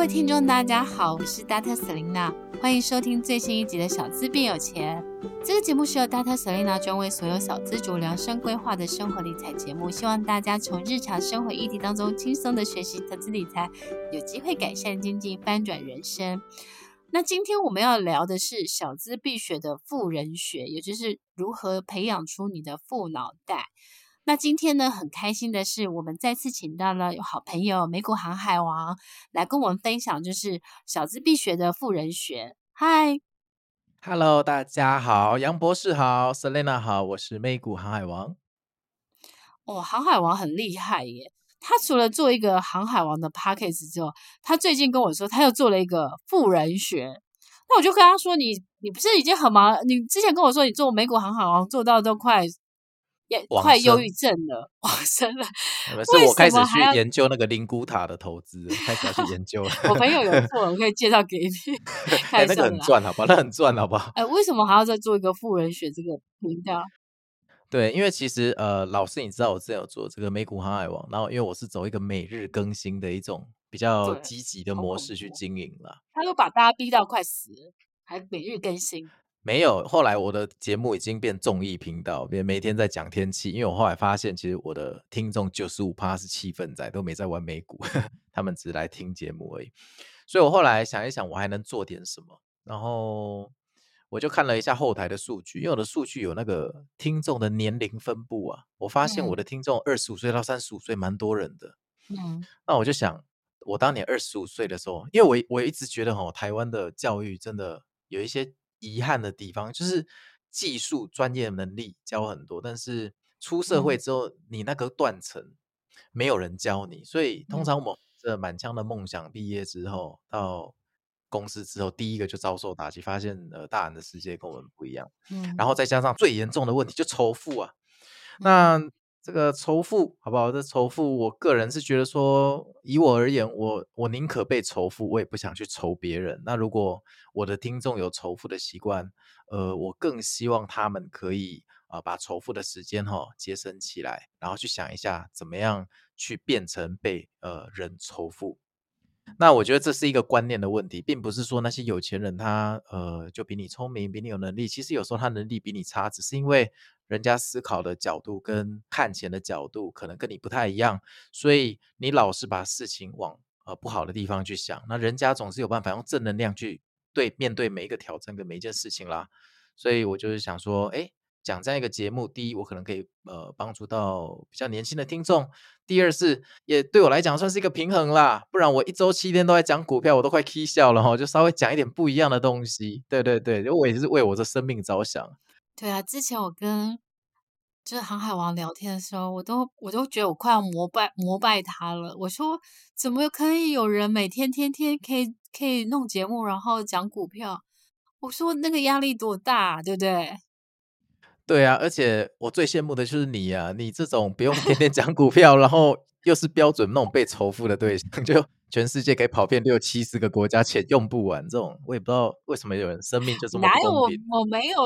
各位听众，大家好，我是 Dr. Selina，欢迎收听最新一集的《小资变有钱》。这个节目是由 Dr. Selina 专为所有小资族量身规划的生活理财节目，希望大家从日常生活议题当中轻松的学习投资理财，有机会改善经济，翻转人生。那今天我们要聊的是小资必学的富人学，也就是如何培养出你的富脑袋。那今天呢，很开心的是，我们再次请到了有好朋友美股航海王来跟我们分享，就是小资必学的富人学。嗨，Hello，大家好，杨博士好，Selena 好，我是美股航海王。哦，航海王很厉害耶！他除了做一个航海王的 Podcast 之后，他最近跟我说，他又做了一个富人学。那我就跟他说：“你你不是已经很忙？你之前跟我说你做美股航海王做到都快。”也快忧郁症了，往生了。所以我开始去研究那个灵骨塔的投资，开始要去研究了。我朋友有 做，我可以介绍给你。欸、那个很赚，好吧？那很赚，好不好？哎、欸，为什么还要再做一个富人学这个频道？对，因为其实呃，老师，你知道我之前有做这个美股航海王，然后因为我是走一个每日更新的一种比较积极的模式去经营了。他都把大家逼到快死了，还每日更新。没有，后来我的节目已经变综艺频道，别每天在讲天气。因为我后来发现，其实我的听众九十五趴是气氛仔，都没在玩美股，呵呵，他们只来听节目而已。所以我后来想一想，我还能做点什么？然后我就看了一下后台的数据，因为我的数据有那个听众的年龄分布啊，我发现我的听众二十五岁到三十五岁蛮多人的。嗯，那我就想，我当年二十五岁的时候，因为我我一直觉得哈，台湾的教育真的有一些。遗憾的地方就是技术专业能力教很多，但是出社会之后，嗯、你那个断层没有人教你，所以通常我们这满腔的梦想毕业之后到公司之后，第一个就遭受打击，发现呃大人的世界跟我们不一样，嗯，然后再加上最严重的问题就仇富啊，那。这个仇富好不好？这仇富，我个人是觉得说，以我而言，我我宁可被仇富，我也不想去仇别人。那如果我的听众有仇富的习惯，呃，我更希望他们可以啊、呃，把仇富的时间哈、哦、节省起来，然后去想一下怎么样去变成被呃人仇富。那我觉得这是一个观念的问题，并不是说那些有钱人他呃就比你聪明，比你有能力。其实有时候他能力比你差，只是因为。人家思考的角度跟看钱的角度可能跟你不太一样，所以你老是把事情往呃不好的地方去想，那人家总是有办法用正能量去对面对每一个挑战跟每一件事情啦。所以我就是想说，哎，讲这样一个节目，第一我可能可以呃帮助到比较年轻的听众，第二是也对我来讲算是一个平衡啦，不然我一周七天都在讲股票，我都快气笑了哈，就稍微讲一点不一样的东西。对对对，我也是为我的生命着想。对啊，之前我跟就是航海王聊天的时候，我都我都觉得我快要膜拜膜拜他了。我说，怎么可以有人每天天天可以可以弄节目，然后讲股票？我说那个压力多大，对不对？对啊，而且我最羡慕的就是你啊！你这种不用天天讲股票，然后又是标准那种被仇富的对象，就全世界可以跑遍六七十个国家，且用不完。这种我也不知道为什么有人生命就这么。哪有我我没有。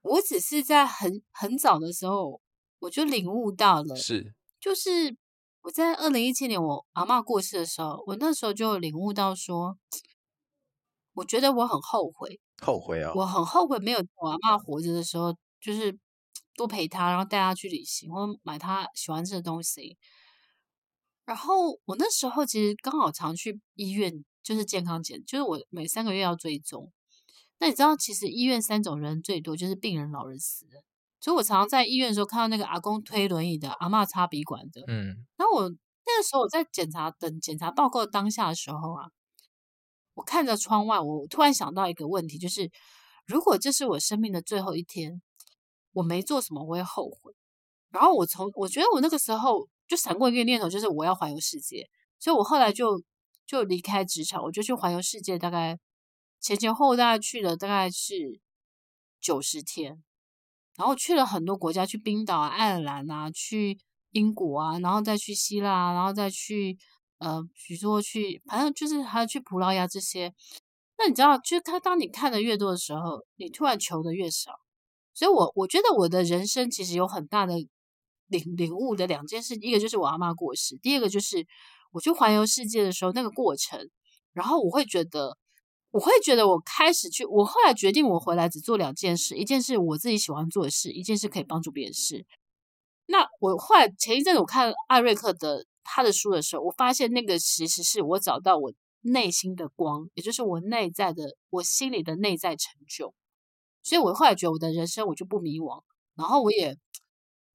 我只是在很很早的时候，我就领悟到了，是，就是我在二零一七年我阿嬷过世的时候，我那时候就领悟到说，我觉得我很后悔，后悔啊、哦，我很后悔没有我阿嬷活着的时候，就是多陪他，然后带他去旅行，或买他喜欢吃的东西。然后我那时候其实刚好常去医院，就是健康检，就是我每三个月要追踪。那你知道，其实医院三种人最多，就是病人、老人、死人。所以我常常在医院的时候看到那个阿公推轮椅的，阿嬷插鼻管的。嗯，然后我那个时候我在检查等检查报告当下的时候啊，我看着窗外，我突然想到一个问题，就是如果这是我生命的最后一天，我没做什么，我会后悔。然后我从我觉得我那个时候就闪过一个念头，就是我要环游世界。所以我后来就就离开职场，我就去环游世界，大概。前前后后大概去了大概是九十天，然后去了很多国家，去冰岛啊、爱尔兰啊，去英国啊，然后再去希腊，然后再去呃，比如说去，反正就是还要去葡萄牙这些。那你知道，就是他当你看的越多的时候，你突然求的越少。所以我我觉得我的人生其实有很大的领领悟的两件事，一个就是我阿妈过世，第二个就是我去环游世界的时候那个过程。然后我会觉得，我会觉得我开始去，我后来决定我回来只做两件事，一件事我自己喜欢做的事，一件事可以帮助别人事。那我后来前一阵子我看艾瑞克的他的书的时候，我发现那个其实是我找到我内心的光，也就是我内在的我心里的内在成就。所以我后来觉得我的人生我就不迷惘，然后我也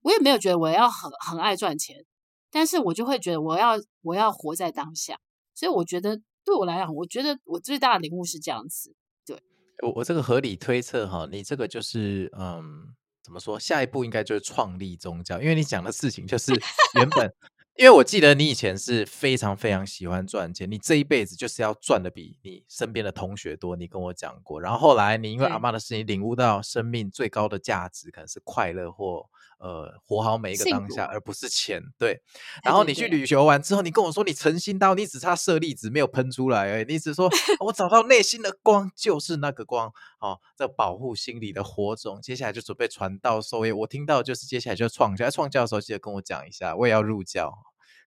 我也没有觉得我要很很爱赚钱，但是我就会觉得我要我要活在当下。所以我觉得对我来讲，我觉得我最大的领悟是这样子。对，我我这个合理推测哈，你这个就是嗯。怎么说？下一步应该就是创立宗教，因为你讲的事情就是原本，因为我记得你以前是非常非常喜欢赚钱，你这一辈子就是要赚的比你身边的同学多，你跟我讲过。然后后来你因为阿妈的事情领悟到生命最高的价值可能是快乐或。呃，活好每一个当下，而不是钱。对，然后你去旅游完之后，你跟我说你诚心到，你只差舍利子没有喷出来而已。你只说我找到内心的光，就是那个光。哦，这保护心里的火种，接下来就准备传道授业。我听到就是接下来就创教，创教的时候记得跟我讲一下，我也要入教。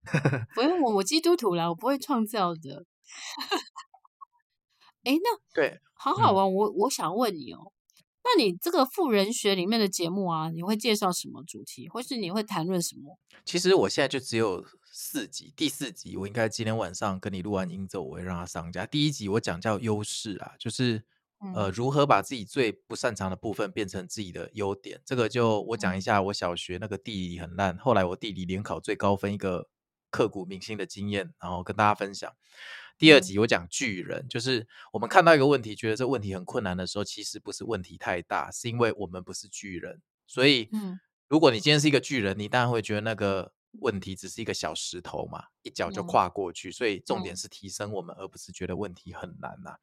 不用我，我基督徒啦，我不会创造的。哎，那对，好好玩。嗯、我我想问你哦。那你这个富人学里面的节目啊，你会介绍什么主题，或是你会谈论什么？其实我现在就只有四集，第四集我应该今天晚上跟你录完音之后，我会让它上架。第一集我讲叫优势啊，就是呃如何把自己最不擅长的部分变成自己的优点。这个就我讲一下，我小学那个地理很烂，后来我地理联考最高分一个刻骨铭心的经验，然后跟大家分享。第二集我讲巨人，就是我们看到一个问题，觉得这问题很困难的时候，其实不是问题太大，是因为我们不是巨人。所以，如果你今天是一个巨人，你当然会觉得那个问题只是一个小石头嘛，一脚就跨过去。所以重点是提升我们，而不是觉得问题很难呐。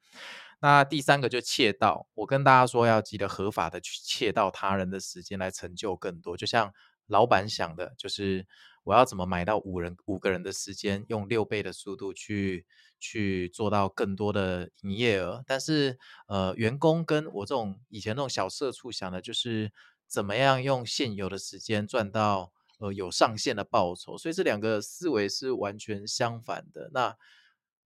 那第三个就窃盗，我跟大家说要记得合法的去窃盗他人的时间来成就更多，就像老板想的，就是我要怎么买到五人五个人的时间，用六倍的速度去。去做到更多的营业额，但是呃，员工跟我这种以前那种小社畜想的就是怎么样用现有的时间赚到呃有上限的报酬，所以这两个思维是完全相反的。那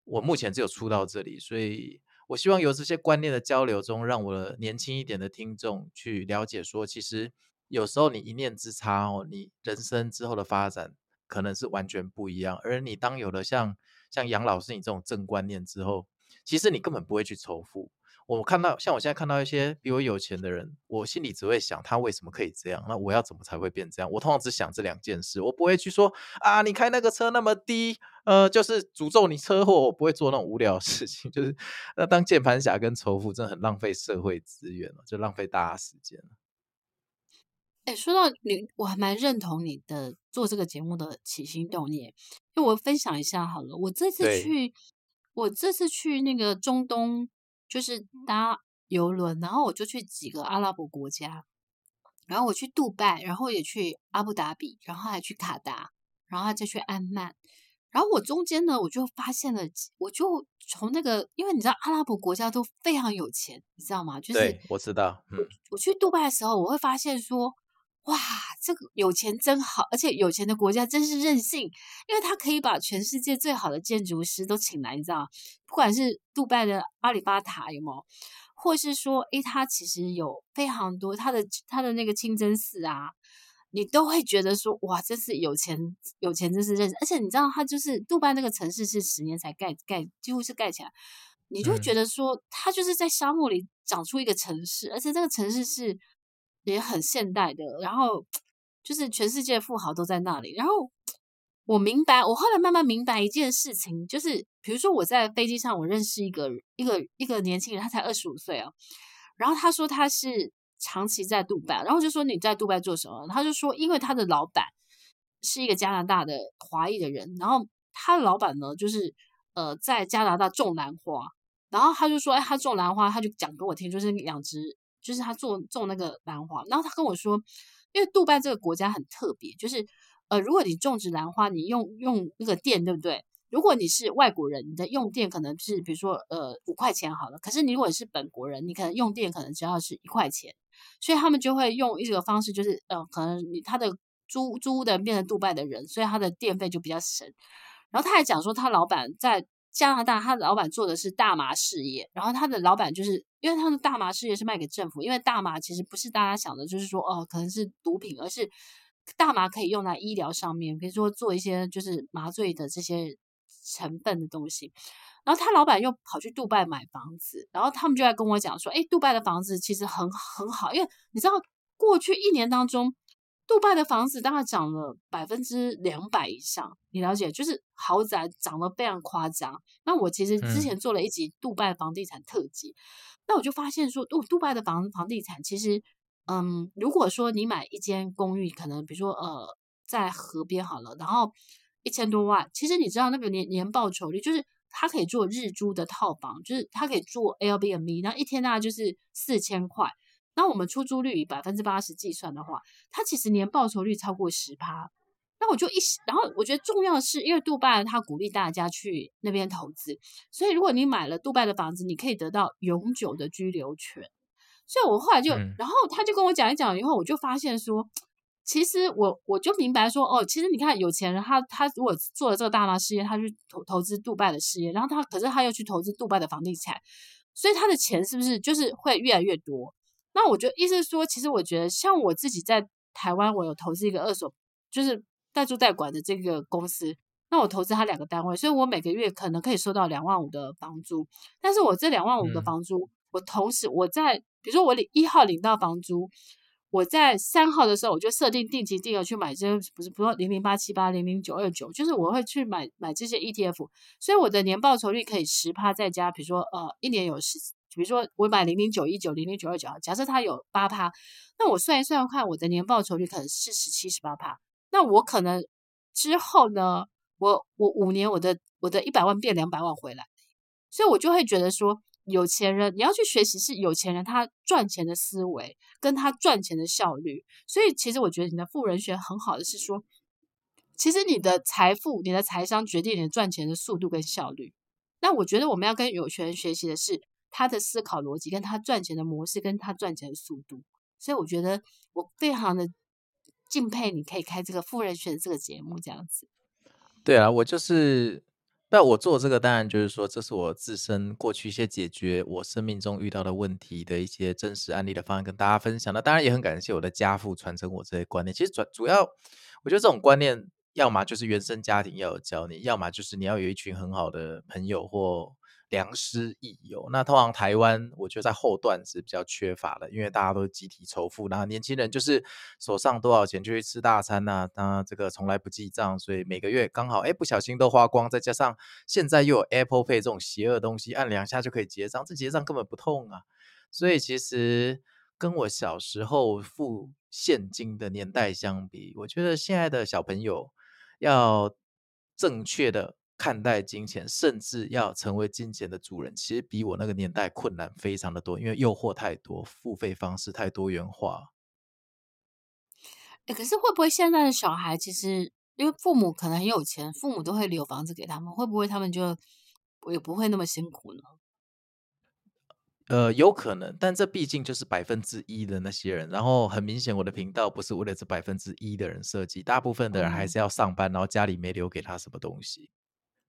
我目前只有出到这里，所以我希望有这些观念的交流中，让我的年轻一点的听众去了解说，其实有时候你一念之差哦，你人生之后的发展可能是完全不一样。而你当有了像像杨老师你这种正观念之后，其实你根本不会去仇富。我看到像我现在看到一些比我有钱的人，我心里只会想他为什么可以这样？那我要怎么才会变这样？我通常只想这两件事，我不会去说啊，你开那个车那么低，呃，就是诅咒你车祸。我不会做那种无聊的事情，就是那当键盘侠跟仇富真的很浪费社会资源了，就浪费大家时间了。哎，说到你，我还蛮认同你的做这个节目的起心动念。就我分享一下好了，我这次去，我这次去那个中东，就是搭游轮，然后我就去几个阿拉伯国家，然后我去杜拜，然后也去阿布达比，然后还去卡达，然后再去安曼。然后我中间呢，我就发现了，我就从那个，因为你知道阿拉伯国家都非常有钱，你知道吗？就是对，我知道，嗯，我去杜拜的时候，我会发现说。哇，这个有钱真好，而且有钱的国家真是任性，因为他可以把全世界最好的建筑师都请来，你知道，不管是杜拜的阿里巴塔有没有，或是说，诶，他其实有非常多他的他的那个清真寺啊，你都会觉得说，哇，真是有钱，有钱真是任性，而且你知道，他就是杜拜那个城市是十年才盖盖，几乎是盖起来，你就会觉得说，他就是在沙漠里长出一个城市，而且这个城市是。也很现代的，然后就是全世界富豪都在那里。然后我明白，我后来慢慢明白一件事情，就是比如说我在飞机上，我认识一个一个一个年轻人，他才二十五岁啊。然后他说他是长期在杜拜，然后就说你在杜拜做什么？他就说因为他的老板是一个加拿大的华裔的人，然后他的老板呢就是呃在加拿大种兰花，然后他就说哎他种兰花，他就讲给我听，就是两只。就是他种种那个兰花，然后他跟我说，因为杜拜这个国家很特别，就是呃，如果你种植兰花，你用用那个电，对不对？如果你是外国人，你的用电可能是比如说呃五块钱好了，可是你如果是本国人，你可能用电可能只要是一块钱，所以他们就会用一个方式，就是呃，可能你他的租租的变成杜拜的人，所以他的电费就比较省。然后他还讲说，他老板在加拿大，他的老板做的是大麻事业，然后他的老板就是因为他的大麻事业是卖给政府，因为大麻其实不是大家想的，就是说哦，可能是毒品，而是大麻可以用在医疗上面，比如说做一些就是麻醉的这些成分的东西。然后他老板又跑去杜拜买房子，然后他们就在跟我讲说，哎，杜拜的房子其实很很好，因为你知道过去一年当中。杜拜的房子大概涨了百分之两百以上，你了解？就是豪宅涨得非常夸张。那我其实之前做了一集杜拜房地产特辑，嗯、那我就发现说，杜杜拜的房房地产其实，嗯，如果说你买一间公寓，可能比如说呃在河边好了，然后一千多万，其实你知道那个年年报酬率，就是它可以做日租的套房，就是它可以做 Airbnb，那一天大概就是四千块。那我们出租率以百分之八十计算的话，它其实年报酬率超过十趴。那我就一，然后我觉得重要的是，因为杜拜它鼓励大家去那边投资，所以如果你买了杜拜的房子，你可以得到永久的居留权。所以我后来就，嗯、然后他就跟我讲一讲以后，我就发现说，其实我我就明白说，哦，其实你看有钱人他他如果做了这个大麻事业，他去投投资杜拜的事业，然后他可是他又去投资杜拜的房地产，所以他的钱是不是就是会越来越多？那我就意思是说，其实我觉得像我自己在台湾，我有投资一个二手，就是代租代管的这个公司。那我投资它两个单位，所以我每个月可能可以收到两万五的房租。但是我这两万五的房租，嗯、我同时我在比如说我领一号领到房租，我在三号的时候我就设定定期定额去买这些，不是不说零零八七八零零九二九，就是我会去买买这些 ETF，所以我的年报酬率可以十趴再加，比如说呃一年有十。比如说我买零零九一九零零九二九，假设它有八趴，那我算一算看，我的年报酬率可能是十七十八趴。那我可能之后呢，我我五年我的我的一百万变两百万回来，所以我就会觉得说，有钱人你要去学习是有钱人他赚钱的思维跟他赚钱的效率。所以其实我觉得你的富人学很好的是说，其实你的财富、你的财商决定你的赚钱的速度跟效率。那我觉得我们要跟有钱人学习的是。他的思考逻辑，跟他赚钱的模式，跟他赚钱的速度，所以我觉得我非常的敬佩，你可以开这个富人选这个节目这样子。对啊，我就是，但我做这个当然就是说，这是我自身过去一些解决我生命中遇到的问题的一些真实案例的方案跟大家分享。那当然也很感谢我的家父传承我这些观念。其实主主要，我觉得这种观念，要么就是原生家庭要有教你，要么就是你要有一群很好的朋友或。良师益友，那通常台湾我觉得在后段是比较缺乏的，因为大家都集体仇富，然后年轻人就是手上多少钱就去吃大餐呐、啊，那这个从来不记账，所以每个月刚好哎不小心都花光，再加上现在又有 Apple Pay 这种邪恶东西，按两下就可以结账，这结账根本不痛啊，所以其实跟我小时候付现金的年代相比，我觉得现在的小朋友要正确的。看待金钱，甚至要成为金钱的主人，其实比我那个年代困难非常的多，因为诱惑太多，付费方式太多元化。欸，可是会不会现在的小孩其实，因为父母可能很有钱，父母都会留房子给他们，会不会他们就也不会那么辛苦呢？呃，有可能，但这毕竟就是百分之一的那些人。然后很明显，我的频道不是为了这百分之一的人设计，大部分的人还是要上班，嗯、然后家里没留给他什么东西。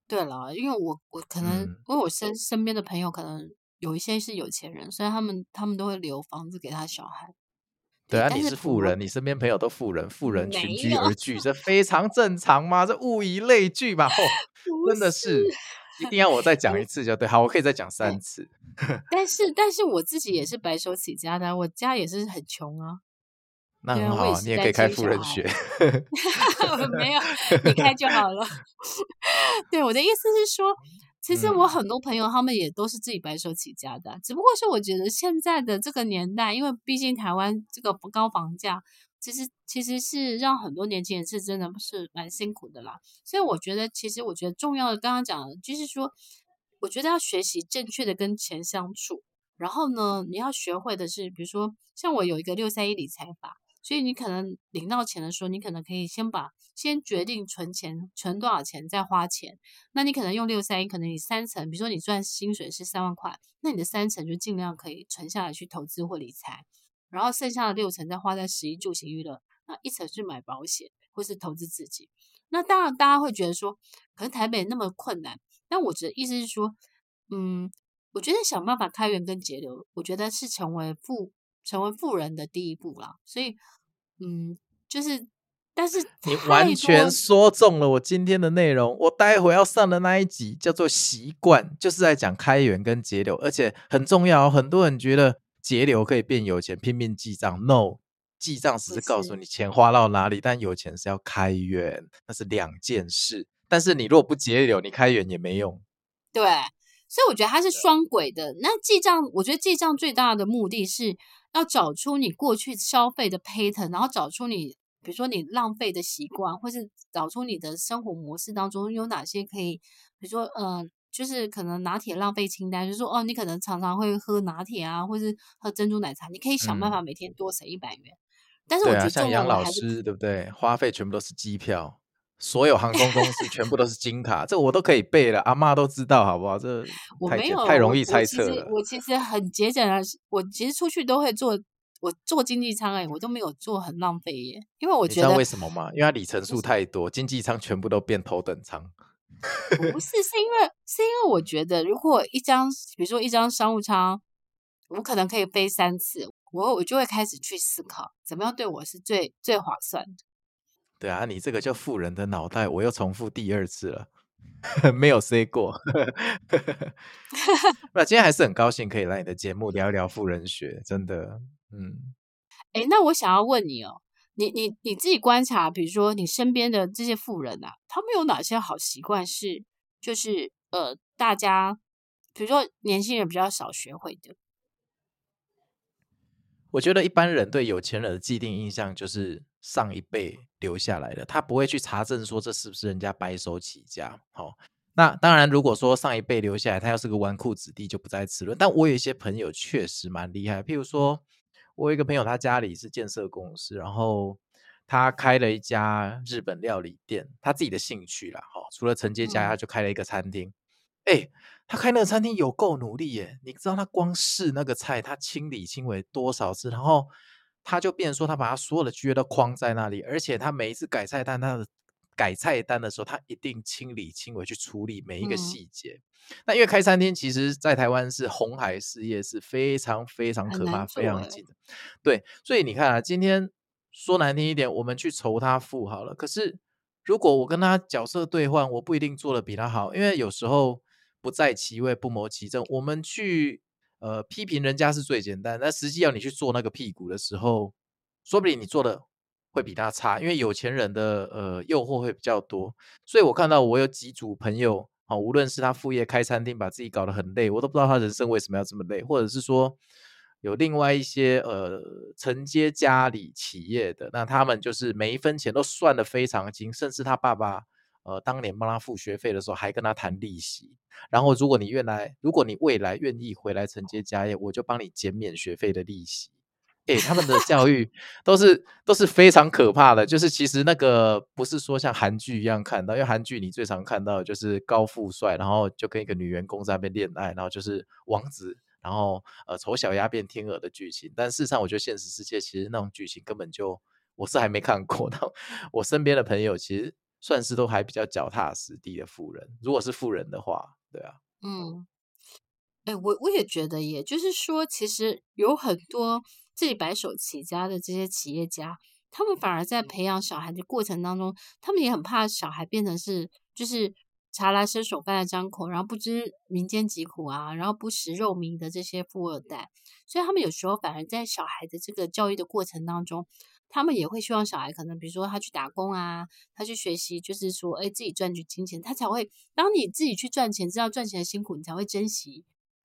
对了，因为我我可能、嗯、因为我身身边的朋友可能有一些是有钱人，所以他们他们都会留房子给他小孩。对啊，你是富人，你身边朋友都富人，富人群居而居，有这非常正常嘛，这物以类聚嘛，哦，真的是一定要我再讲一 次就对，好，我可以再讲三次。但是但是我自己也是白手起家的，我家也是很穷啊。那很好，你也可以开富人学。没有，你开就好了。对，我的意思是说，其实我很多朋友他们也都是自己白手起家的，嗯、只不过是我觉得现在的这个年代，因为毕竟台湾这个不高房价，其实其实是让很多年轻人是真的是蛮辛苦的啦。所以我觉得，其实我觉得重要的，刚刚讲的就是说，我觉得要学习正确的跟钱相处，然后呢，你要学会的是，比如说像我有一个六三一理财法。所以你可能领到钱的时候，你可能可以先把先决定存钱，存多少钱再花钱。那你可能用六三一，可能你三层，比如说你赚薪水是三万块，那你的三层就尽量可以存下来去投资或理财，然后剩下的六层再花在食衣住行娱乐。那一层是买保险或是投资自己。那当然，大家会觉得说，可能台北那么困难。但我的意思是说，嗯，我觉得想办法开源跟节流，我觉得是成为富成为富人的第一步啦。所以，嗯，就是。但是你完全说中了我今天的内容。我待会要上的那一集叫做“习惯”，就是在讲开源跟节流，而且很重要。很多人觉得节流可以变有钱，拼命记账。No，记账只是告诉你钱花到哪里，但有钱是要开源，那是两件事。但是你如果不节流，你开源也没用。对，所以我觉得它是双轨的。那记账，我觉得记账最大的目的是要找出你过去消费的 pattern，然后找出你。比如说你浪费的习惯，或是找出你的生活模式当中有哪些可以，比如说，嗯、呃，就是可能拿铁浪费清单，就是说，哦，你可能常常会喝拿铁啊，或是喝珍珠奶茶，你可以想办法每天多省一百元。嗯、但是我觉得像杨老师，对不对？花费全部都是机票，所有航空公司全部都是金卡，这我都可以背了，阿妈都知道，好不好？这我没有太容易猜测了我。我其实很节俭的，我其实出去都会坐。我坐经济舱哎，我都没有坐很浪费耶，因为我觉得你知道为什么吗？因为它里程数太多，经济舱全部都变头等舱。不是，是因为是因为我觉得，如果一张，比如说一张商务舱，我可能可以飞三次，我我就会开始去思考，怎么样对我是最最划算的。对啊，你这个叫富人的脑袋，我又重复第二次了，没有 say 过。那今天还是很高兴可以来你的节目聊一聊富人学，真的。嗯，哎，那我想要问你哦，你你你自己观察，比如说你身边的这些富人啊，他们有哪些好习惯是，就是呃，大家比如说年轻人比较少学会的？我觉得一般人对有钱人的既定印象就是上一辈留下来的，他不会去查证说这是不是人家白手起家。好、哦，那当然，如果说上一辈留下来，他要是个纨绔子弟，就不在此论。但我有一些朋友确实蛮厉害，譬如说。我有一个朋友，他家里是建设公司，然后他开了一家日本料理店，他自己的兴趣啦，哈，除了承接家，他就开了一个餐厅。哎、嗯，他开那个餐厅有够努力耶！你知道他光试那个菜，他亲力亲为多少次，然后他就变成说，他把他所有的剧都框在那里，而且他每一次改菜单，他的改菜单的时候，他一定亲力亲为去处理每一个细节。嗯那因为开餐厅，其实在台湾是红海事业，是非常非常可怕、非常紧的。对，所以你看啊，今天说难听一点，我们去仇他富好了。可是如果我跟他角色对换，我不一定做得比他好，因为有时候不在其位不谋其政。我们去呃批评人家是最简单，但实际要你去做那个屁股的时候，说不定你做的会比他差，因为有钱人的呃诱惑会比较多。所以我看到我有几组朋友。啊，无论是他副业开餐厅，把自己搞得很累，我都不知道他人生为什么要这么累，或者是说有另外一些呃承接家里企业的，那他们就是每一分钱都算得非常精，甚至他爸爸呃当年帮他付学费的时候还跟他谈利息，然后如果你愿来，如果你未来愿意回来承接家业，我就帮你减免学费的利息。哎、欸，他们的教育 都是都是非常可怕的，就是其实那个不是说像韩剧一样看到，因为韩剧你最常看到的就是高富帅，然后就跟一个女员工在那边恋爱，然后就是王子，然后呃丑小鸭变天鹅的剧情。但事实上，我觉得现实世界其实那种剧情根本就我是还没看过。那我身边的朋友其实算是都还比较脚踏实地的富人，如果是富人的话，对啊，嗯，哎、我我也觉得，也就是说，其实有很多。自己白手起家的这些企业家，他们反而在培养小孩的过程当中，他们也很怕小孩变成是就是茶来伸手饭来张口，然后不知民间疾苦啊，然后不食肉糜的这些富二代。所以他们有时候反而在小孩的这个教育的过程当中，他们也会希望小孩可能比如说他去打工啊，他去学习，就是说哎自己赚取金钱，他才会当你自己去赚钱，知道赚钱的辛苦，你才会珍惜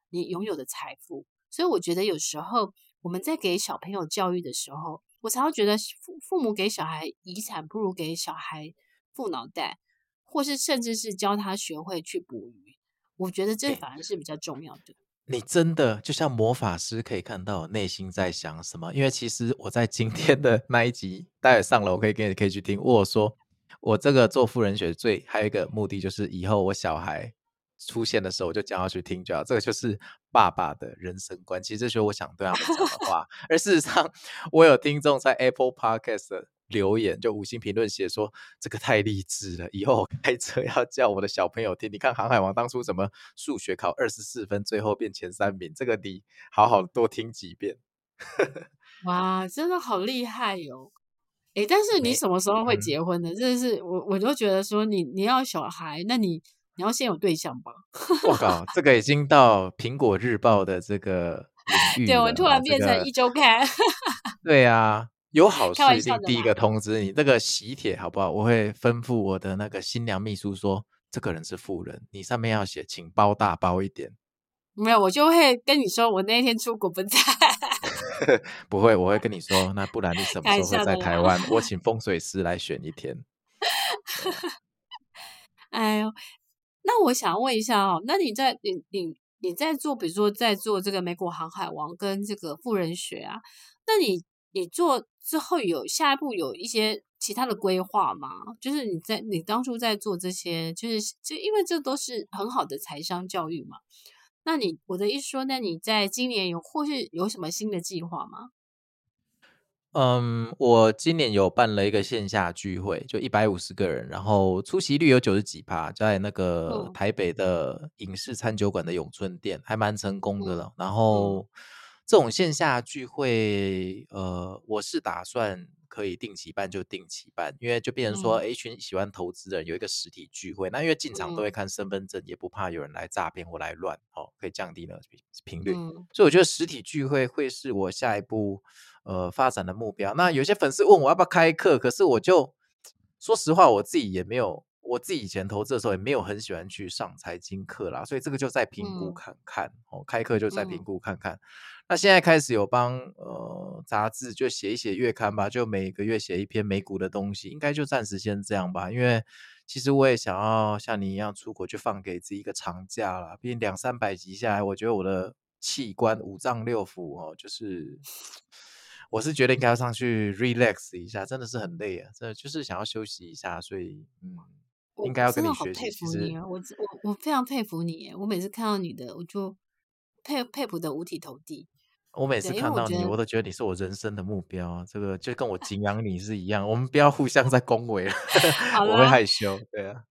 你拥有的财富。所以我觉得有时候。我们在给小朋友教育的时候，我常常觉得父父母给小孩遗产，不如给小孩富脑袋，或是甚至是教他学会去捕鱼。我觉得这反而是比较重要的。欸，你真的就像魔法师，可以看到内心在想什么？因为其实我在今天的那一集，待会上楼，我可以给你可以去听。我说，我这个做富人学最还有一个目的，就是以后我小孩出现的时候，我就叫他去听就好。这个就是爸爸的人生观。其实这就是我想对他们讲的话。而事实上，我有听众在 Apple Podcast 留言，就五星评论写说，这个太励志了，以后我开车要叫我的小朋友听。你看《航海王》当初怎么数学考二十四分，最后变前三名，这个你好好多听几遍。哇，真的好厉害哟、哦！哎，但是你什么时候会结婚呢？真的、嗯、是我，我就觉得说你你要小孩，那你你要先有对象吧。我靠，这个已经到苹果日报的这个领域了。对，我突然变成一周刊。这个、对啊，有好事一定第一个通知你。这个喜帖好不好？我会吩咐我的那个新娘秘书说，这个人是富人，你上面要写，请包大包一点。没有，我就会跟你说，我那天出国不在。不会，我会跟你说，那不然你什么时候会在台湾？我请风水师来选一天。哎呦，那我想问一下哦，那你在你你你在做，比如说在做这个美股航海王跟这个富人学啊，那你你做之后有下一步有一些其他的规划吗？就是你在你当初在做这些，就是就因为这都是很好的财商教育嘛。那你我的意思说，那你在今年有或是有什么新的计划吗？嗯，我今年有办了一个线下聚会，就一百五十个人，然后出席率有九十几趴，在那个台北的影视餐酒馆的永春店，还蛮成功的了。嗯、然后这种线下聚会，呃，我是打算。可以定期办就定期办，因为就变成说，一群喜欢投资的人有一个实体聚会，嗯、那因为进场都会看身份证，嗯、也不怕有人来诈骗或来乱，哦，可以降低了频率。嗯、所以我觉得实体聚会会是我下一步呃发展的目标。那有些粉丝问我要不要开课，可是我就说实话，我自己也没有，我自己以前投资的时候也没有很喜欢去上财经课啦，所以这个就再评估看看，嗯、哦，开课就再评估看看。嗯那现在开始有帮呃杂志就写一写月刊吧，就每个月写一篇美股的东西，应该就暂时先这样吧。因为其实我也想要像你一样出国去放给自己一个长假啦，毕竟两三百集下来，我觉得我的器官五脏六腑哦，就是我是觉得应该要上去 relax 一下，真的是很累啊，真的就是想要休息一下，所以嗯，应该要跟你学习。其实我我我非常佩服你，我每次看到你的，我就佩佩服的五体投地。我每次看到你，我，我都觉得你是我人生的目标。这个就跟我敬仰你是一样。我们不要互相在恭维了，啦我会害羞。对啊。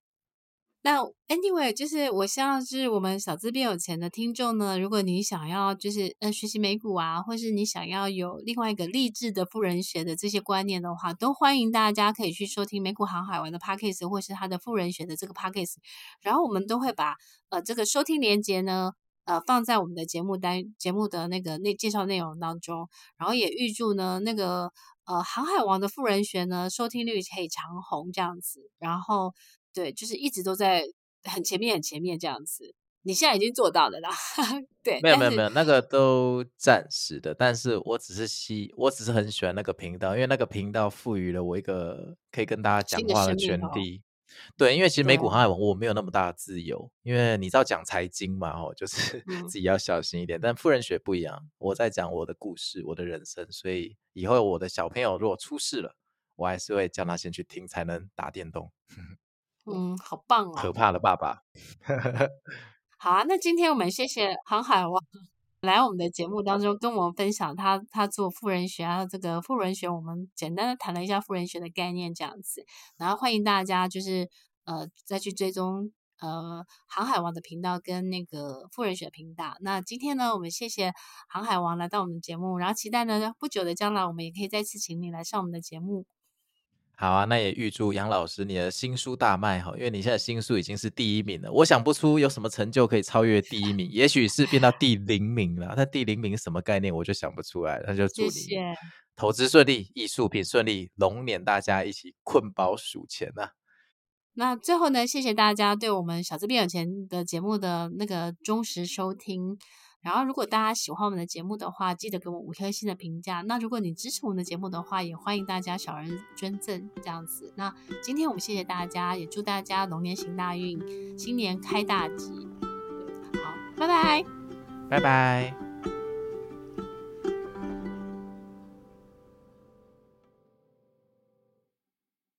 那 anyway，就是我希望是我们小资变有钱的听众呢。如果你想要就是呃学习美股啊，或是你想要有另外一个励志的富人学的这些观念的话，都欢迎大家可以去收听美股航海王的 podcast，或是他的富人学的这个 podcast。然后我们都会把呃这个收听连接呢。呃，放在我们的节目单节目的那个那介绍内容当中，然后也预祝呢那个呃航海王的富人学呢收听率可以长红这样子，然后对，就是一直都在很前面很前面这样子，你现在已经做到了啦，对，没有没有没有，那个都暂时的，但是我只是希，我只是很喜欢那个频道，因为那个频道赋予了我一个可以跟大家讲话的权利。对，因为其实美股航海王我没有那么大的自由，因为你知道讲财经嘛，哦，就是 自己要小心一点。但富人学不一样，我在讲我的故事，我的人生，所以以后我的小朋友如果出事了，我还是会叫他先去听，才能打电动。嗯，好棒哦！可怕的爸爸。好啊，那今天我们谢谢航海王。来我们的节目当中跟我们分享他他做富人学啊，这个富人学我们简单的谈了一下富人学的概念这样子，然后欢迎大家就是呃再去追踪呃航海王的频道跟那个富人学频道。那今天呢，我们谢谢航海王来到我们的节目，然后期待呢不久的将来我们也可以再次请你来上我们的节目。好啊，那也预祝杨老师你的新书大卖哈，因为你现在新书已经是第一名了。我想不出有什么成就可以超越第一名，也许是变到第零名了。那第零名什么概念，我就想不出来。那就祝你投资顺利，艺术品顺利，龙年大家一起困饱数钱呐、啊。那最后呢，谢谢大家对我们小资变有钱的节目的那个忠实收听。然后，如果大家喜欢我们的节目的话，记得给我五颗星的评价。那如果你支持我们的节目的话，也欢迎大家小人捐赠这样子。那今天我们谢谢大家，也祝大家龙年行大运，新年开大吉。好，拜拜，拜拜。